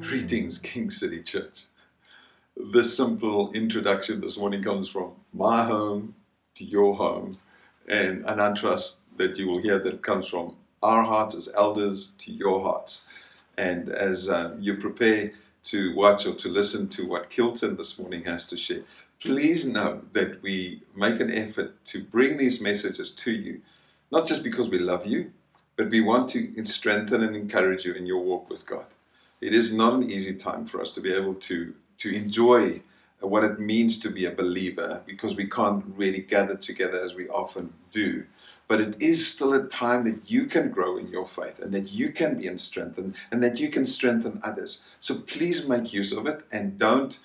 Greetings, King City Church. This simple introduction this morning comes from my home to your home, and, and I trust that you will hear that comes from our hearts as elders to your hearts. And as uh, you prepare to watch or to listen to what Kilton this morning has to share, please know that we make an effort to bring these messages to you, not just because we love you, but we want to strengthen and encourage you in your walk with God it is not an easy time for us to be able to to enjoy uh, what it means to be a believer because we can't really gather together as we often do. But it is still a time that you can grow in your faith and that you can be strengthened and that you can strengthen others. So please make use of it and don't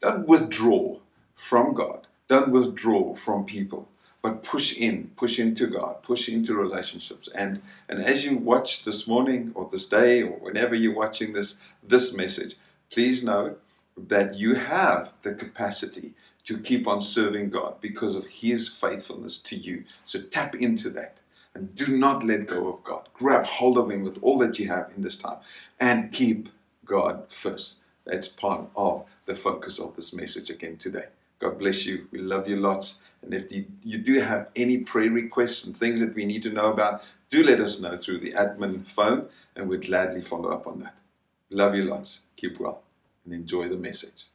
don't withdraw from God. Don't withdraw from people but push in, push into God, push into relationships. And and as you watch this morning or this day or whenever you're watching this this message, please know that you have the capacity to keep on serving God because of his faithfulness to you. So tap into that and do not let go of God. Grab hold of him with all that you have in this time and keep God first. That's part of the focus of this message again today. God bless you. We love you lots. And if you, do have any prayer requests and things that we need to know about, do let us know through the admin phone and we'd gladly follow up on that. Love you lots. Keep well and enjoy the message.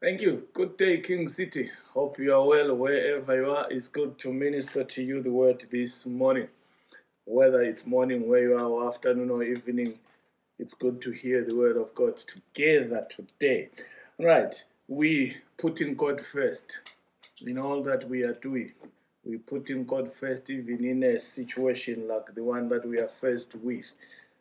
Thank you. Good day, King City. Hope you are well wherever you are. It's good to minister to you the word this morning. Whether it's morning where you are, or afternoon or evening, it's good to hear the word of God together today. All right, we put in God first in all that we are doing. We put in God first, even in a situation like the one that we are faced with.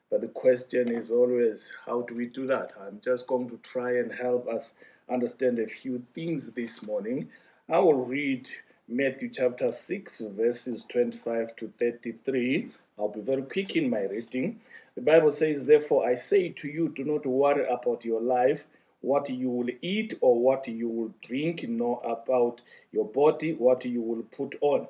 But the question is always, how do we do that? I'm just going to try and help us understand a few things this morning. I will read Matthew chapter 6, verses 25 to 33. I'll be very quick in my reading. The Bible says, Therefore, I say to you, do not worry about your life what you will eat or what you will drink, nor about your body, what you will put on.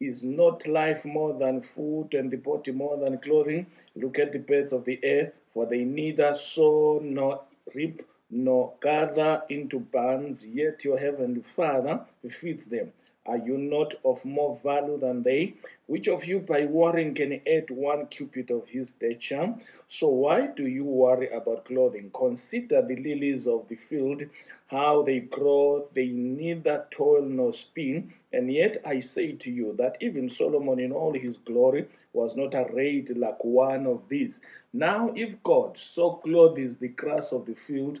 Is not life more than food and the body more than clothing? Look at the birds of the air, for they neither sow nor reap nor gather into barns, yet your heavenly Father feeds them. Are you not of more value than they? Which of you by worrying can add one cubit of his stature? So why do you worry about clothing? Consider the lilies of the field, how they grow, they neither toil nor spin. And yet I say to you that even Solomon in all his glory was not arrayed like one of these. Now, if God so clothes the grass of the field,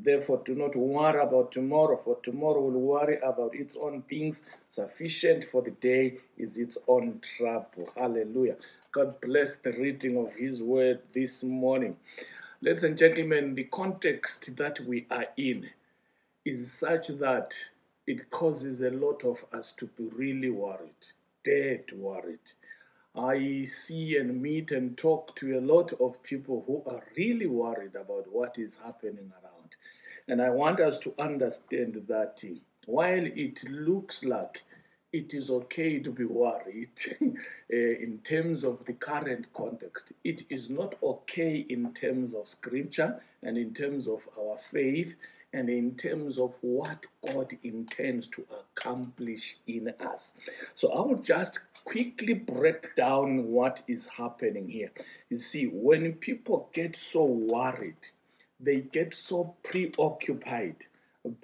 Therefore, do not worry about tomorrow, for tomorrow will worry about its own things. Sufficient for the day is its own trouble. Hallelujah. God bless the reading of His word this morning. Ladies and gentlemen, the context that we are in is such that it causes a lot of us to be really worried, dead worried. I see and meet and talk to a lot of people who are really worried about what is happening around. And I want us to understand that while it looks like it is okay to be worried eh, in terms of the current context, it is not okay in terms of scripture and in terms of our faith and in terms of what God intends to accomplish in us. So I will just quickly break down what is happening here. You see, when people get so worried, they get so preoccupied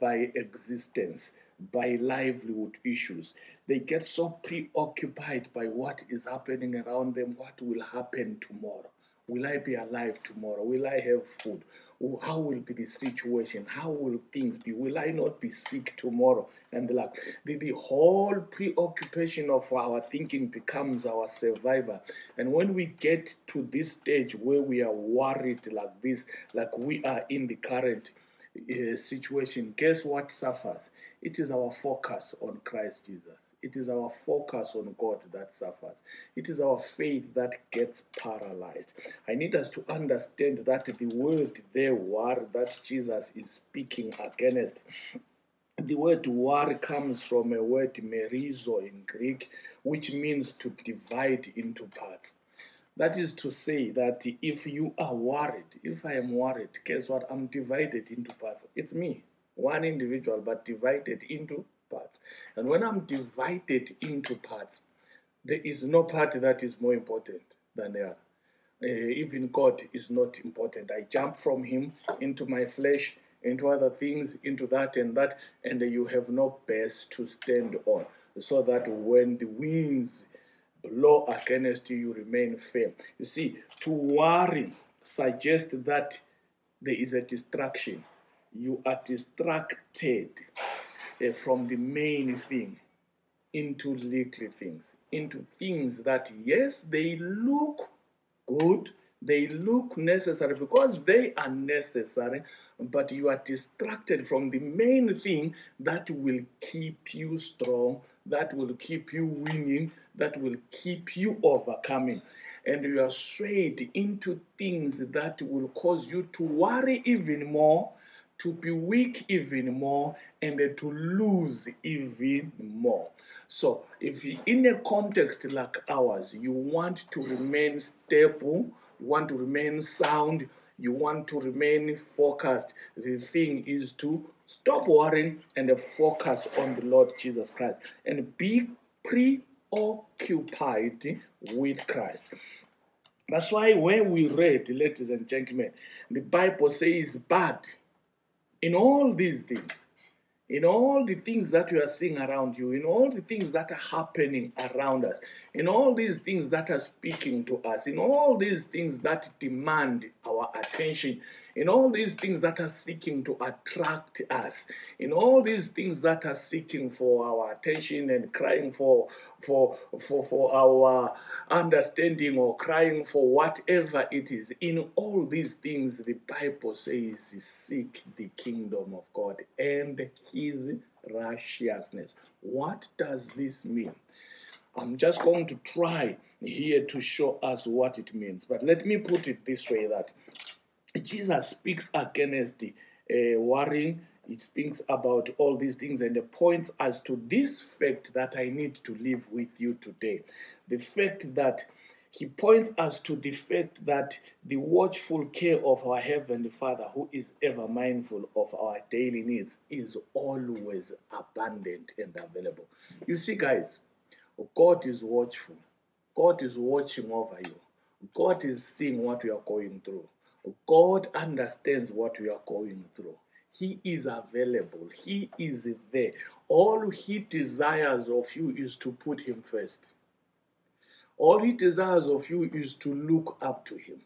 by existence, by livelihood issues. They get so preoccupied by what is happening around them, what will happen tomorrow, Will I be alive tomorrow? Will I have food? How will be the situation? How will things be? Will I not be sick tomorrow? And the like. The, the whole preoccupation of our thinking becomes our survivor. And when we get to this stage where we are worried like this, like we are in the current uh, situation, guess what suffers? It is our focus on Christ Jesus. It is our focus on God that suffers. It is our faith that gets paralyzed. I need us to understand that the word there, war, that Jesus is speaking against, the word war comes from a word merizo in Greek, which means to divide into parts. That is to say that if you are worried, if I am worried, guess what? I'm divided into parts. It's me, one individual, but divided into parts. And when I'm divided into parts, there is no part that is more important than the other. Uh, even God is not important. I jump from Him into my flesh, into other things, into that and that, and you have no base to stand on. So that when the winds blow against you, you remain firm. You see, to worry suggests that there is a distraction. You are distracted uh, from the main thing into little things, into things that, yes, they look good, they look necessary because they are necessary, but you are distracted from the main thing that will keep you strong, that will keep you winning, that will keep you overcoming. And you are swayed into things that will cause you to worry even more to be weak even more and to lose even more. So, if in a context like ours, you want to remain stable, you want to remain sound, you want to remain focused, the thing is to stop worrying and focus on the Lord Jesus Christ and be preoccupied with Christ. That's why when we read, ladies and gentlemen, the Bible says, but in all these things, in all the things that you are seeing around you, in all the things that are happening around us, in all these things that are speaking to us, in all these things that demand our attention, in all these things that are seeking to attract us, in all these things that are seeking for our attention and crying for for for, for our understanding or crying for whatever it is, in all these things the Bible says seek the kingdom of God and his righteousness. What does this mean? I'm just going to try here to show us what it means. But let me put it this way that Jesus speaks against uh, worrying. He speaks about all these things and points as to this fact that I need to live with you today. The fact that he points us to the fact that the watchful care of our Heavenly Father, who is ever mindful of our daily needs, is always abundant and available. You see, guys, God is watchful, God is watching over you, God is seeing what you are going through. God understands what we are going through. He is available. He is there. All He desires of you is to put Him first. All He desires of you is to look up to Him.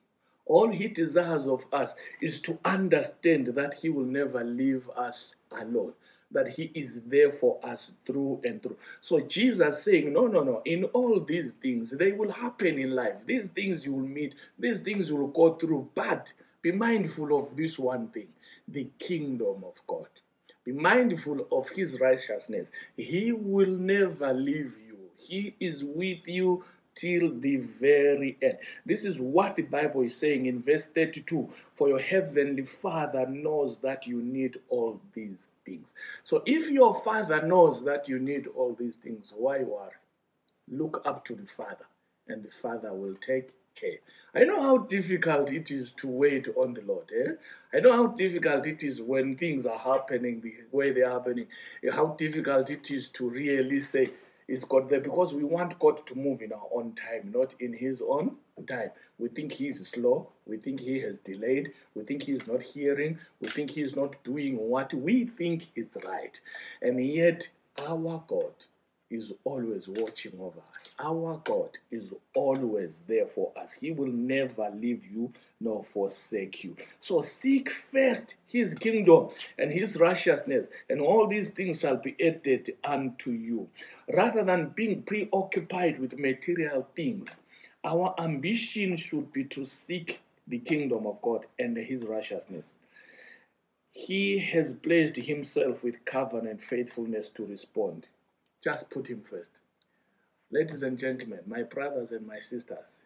All He desires of us is to understand that He will never leave us alone that he is there for us through and through. So Jesus saying, no, no, no, in all these things, they will happen in life. These things you will meet, these things you will go through, but be mindful of this one thing, the kingdom of God. Be mindful of his righteousness. He will never leave you. He is with you till the very end. This is what the Bible is saying in verse 32 For your heavenly Father knows that you need all these things. So if your Father knows that you need all these things, why worry? Look up to the Father, and the Father will take care. I know how difficult it is to wait on the Lord. Eh? I know how difficult it is when things are happening the way they're happening, how difficult it is to really say, is God there because we want God to move in our own time, not in His own time. We think He is slow. We think He has delayed. We think He is not hearing. We think He is not doing what we think is right. And yet, our God is always watching over us. Our God is always there for us. He will never leave you nor forsake you. So seek first his kingdom and his righteousness, and all these things shall be added unto you. Rather than being preoccupied with material things, our ambition should be to seek the kingdom of God and his righteousness. He has placed himself with covenant faithfulness to respond. Just put him first. Ladies and gentlemen, my brothers and my sisters,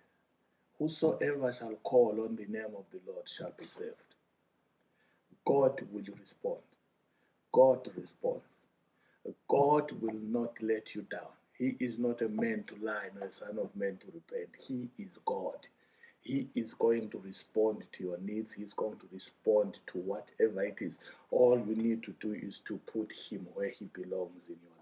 whosoever shall call on the name of the Lord shall be saved. God will respond. God responds. God will not let you down. He is not a man to lie, nor a son of man to repent. He is God. He is going to respond to your needs. He's going to respond to whatever it is. All you need to do is to put Him where He belongs in your life.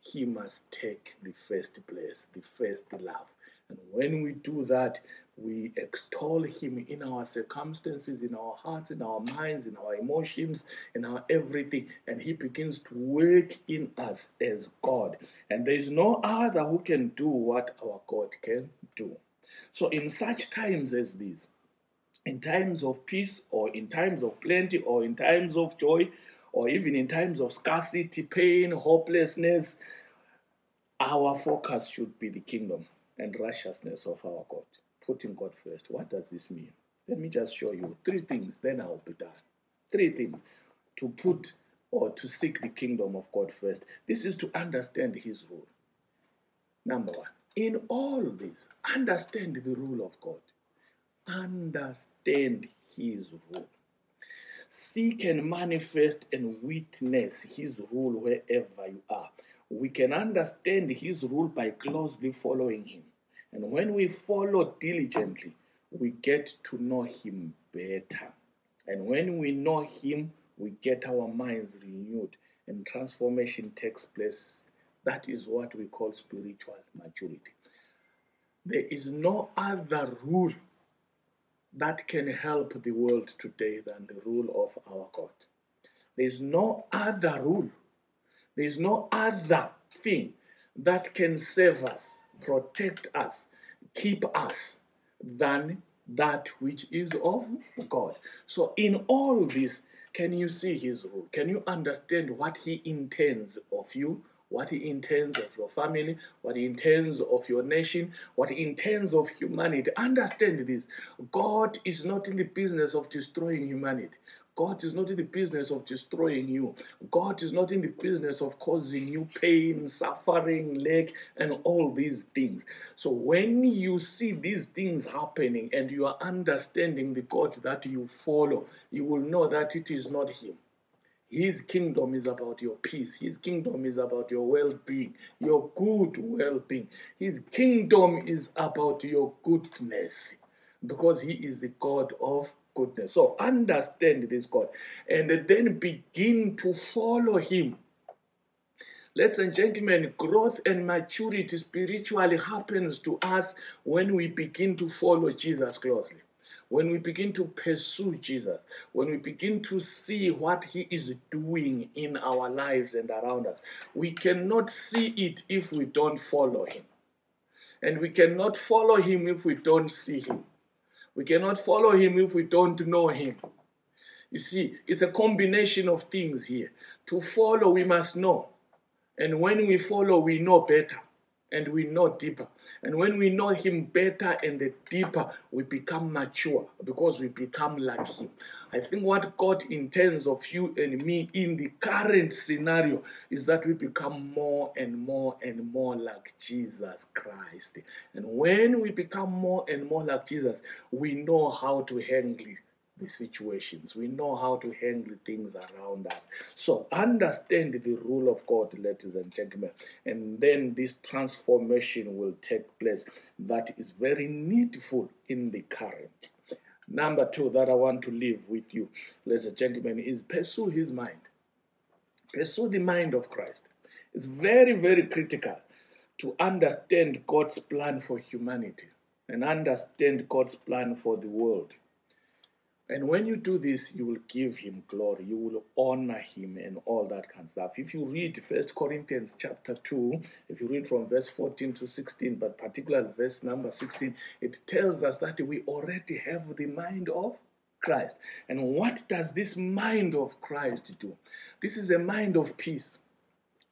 He must take the first place, the first love. And when we do that, we extol Him in our circumstances, in our hearts, in our minds, in our emotions, in our everything. And He begins to work in us as God. And there is no other who can do what our God can do. So, in such times as these, in times of peace, or in times of plenty, or in times of joy, or even in times of scarcity, pain, hopelessness, our focus should be the kingdom and righteousness of our God. Putting God first. What does this mean? Let me just show you three things, then I'll be done. Three things to put or to seek the kingdom of God first. This is to understand His rule. Number one, in all this, understand the rule of God. Understand His rule. Seek and manifest and witness His rule wherever you are. We can understand His rule by closely following Him. And when we follow diligently, we get to know Him better. And when we know Him, we get our minds renewed and transformation takes place that is what we call spiritual maturity. There is no other rule that can help the world today than the rule of our God. There is no other rule, there is no other thing that can save us, protect us, keep us than that which is of God. So, in all this, can you see His rule? Can you understand what He intends of you? What he intends of your family, what he intends of your nation, what he intends of humanity. Understand this God is not in the business of destroying humanity. God is not in the business of destroying you. God is not in the business of causing you pain, suffering, lack, and all these things. So when you see these things happening and you are understanding the God that you follow, you will know that it is not Him. His kingdom is about your peace. His kingdom is about your well being, your good well being. His kingdom is about your goodness because He is the God of goodness. So understand this God and then begin to follow Him. Ladies and gentlemen, growth and maturity spiritually happens to us when we begin to follow Jesus closely when we begin to pursue Jesus, when we begin to see what He is doing in our lives and around us, we cannot see it if we don't follow Him. And we cannot follow Him if we don't see Him. We cannot follow Him if we don't know Him. You see, it's a combination of things here. To follow, we must know. And when we follow, we know better and we know deeper. And when we know Him better and the deeper, we become mature because we become like Him. I think what God intends of you and me in the current scenario is that we become more and more and more like Jesus Christ. And when we become more and more like Jesus, we know how to handle the situations. We know how to handle things around us. So understand the rule of God, ladies and gentlemen, and then this transformation will take place that is very needful in the current. Number two that I want to leave with you, ladies and gentlemen, is pursue his mind. Pursue the mind of Christ. It's very, very critical to understand God's plan for humanity and understand God's plan for the world. And when you do this, you will give him glory. You will honor him and all that kind of stuff. If you read First Corinthians chapter 2, if you read from verse 14 to 16, but particularly verse number 16, it tells us that we already have the mind of Christ. And what does this mind of Christ do? This is a mind of peace.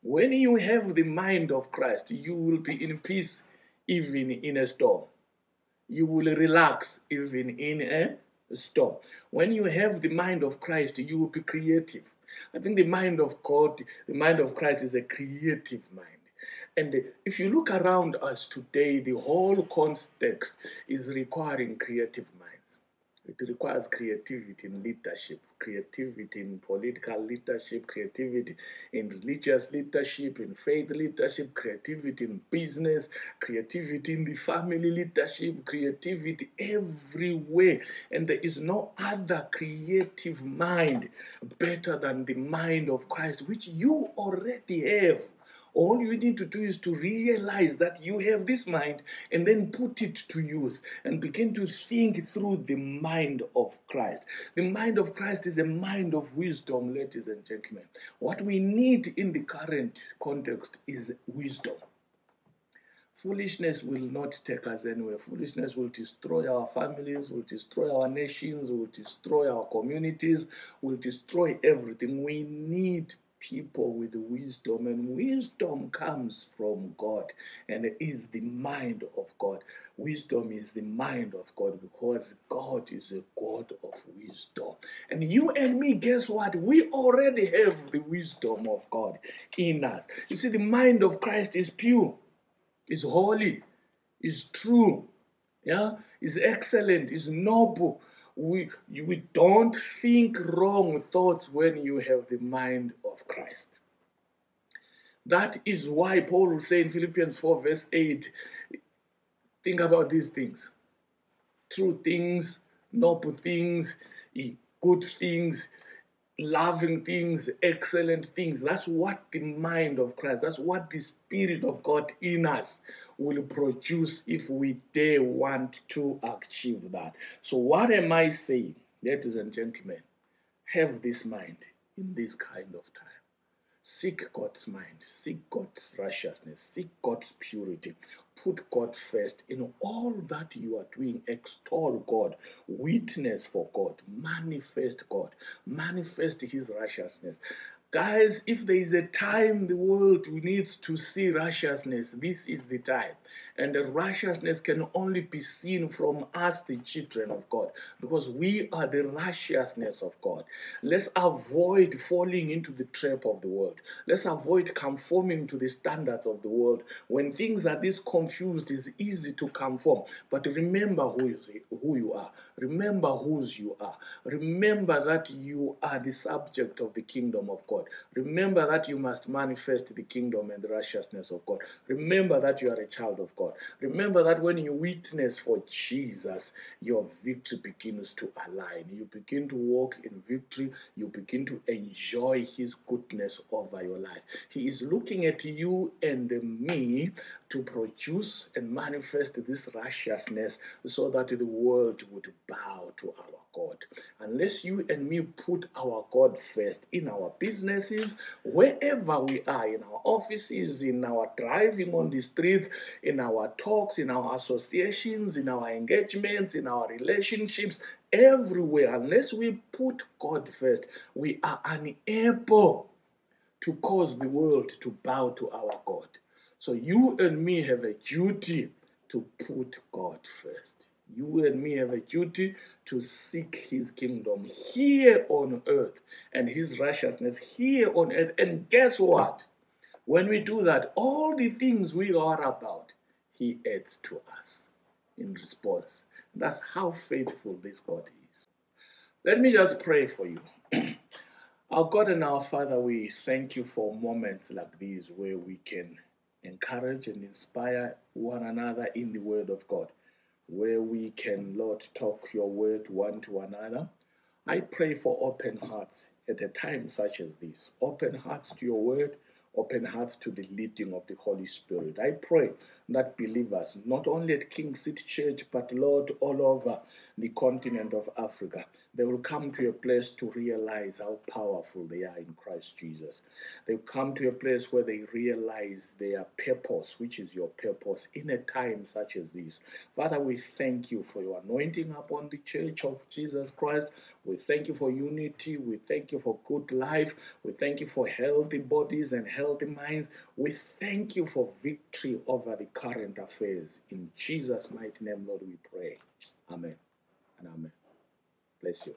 When you have the mind of Christ, you will be in peace even in a storm. You will relax even in a stop. When you have the mind of Christ, you will be creative. I think the mind of God, the mind of Christ is a creative mind. And if you look around us today, the whole context is requiring creative it requires creativity in leadership, creativity in political leadership, creativity in religious leadership, in faith leadership, creativity in business, creativity in the family leadership, creativity everywhere. And there is no other creative mind better than the mind of Christ, which you already have. All you need to do is to realize that you have this mind and then put it to use and begin to think through the mind of Christ. The mind of Christ is a mind of wisdom, ladies and gentlemen. What we need in the current context is wisdom. Foolishness will not take us anywhere. Foolishness will destroy our families, will destroy our nations, will destroy our communities, will destroy everything. We need people with wisdom, and wisdom comes from God and is the mind of God. Wisdom is the mind of God because God is a God of wisdom. And you and me, guess what? We already have the wisdom of God in us. You see, the mind of Christ is pure, is holy, is true, yeah, is excellent, is noble we, we don't think wrong thoughts when you have the mind of Christ. That is why Paul will say in Philippians 4, verse 8, think about these things true things, noble things, good things, loving things, excellent things. That's what the mind of Christ, that's what the Spirit of God in us will produce if we dare want to achieve that. So, what am I saying, ladies and gentlemen? Have this mind in this kind of time. Seek God's mind, seek God's righteousness, seek God's purity. Put God first in all that you are doing. Extol God, witness for God, manifest God, manifest His righteousness. Guys, if there is a time the world needs to see righteousness, this is the time. And the righteousness can only be seen from us, the children of God, because we are the righteousness of God. Let's avoid falling into the trap of the world. Let's avoid conforming to the standards of the world. When things are this confused, it's easy to conform. But remember who, is, who you are. Remember whose you are. Remember that you are the subject of the kingdom of God. Remember that you must manifest the kingdom and the righteousness of God. Remember that you are a child of God. God. Remember that when you witness for Jesus, your victory begins to align. You begin to walk in victory. You begin to enjoy His goodness over your life. He is looking at you and me to produce and manifest this righteousness so that the world would bow to our God. Unless you and me put our God first in our businesses, wherever we are, in our offices, in our driving on the streets, in our talks, in our associations, in our engagements, in our relationships, everywhere, unless we put God first, we are unable to cause the world to bow to our God. So you and me have a duty to put God first. You and me have a duty to seek his kingdom here on earth and his righteousness here on earth. And guess what? When we do that, all the things we are about, he adds to us in response. That's how faithful this God is. Let me just pray for you. our God and our Father, we thank you for moments like these where we can encourage and inspire one another in the Word of God where we can, Lord, talk your word one to another. I pray for open hearts at a time such as this. Open hearts to your word, open hearts to the leading of the Holy Spirit. I pray that believers, not only at King City Church, but Lord, all over the continent of Africa, they will come to a place to realize how powerful they are in Christ Jesus. They'll come to a place where they realize their purpose, which is your purpose in a time such as this. Father, we thank you for your anointing upon the church of Jesus Christ. We thank you for unity. We thank you for good life. We thank you for healthy bodies and healthy minds. We thank you for victory over the current affairs. In Jesus' mighty name, Lord, we pray. Amen and amen. Bless you.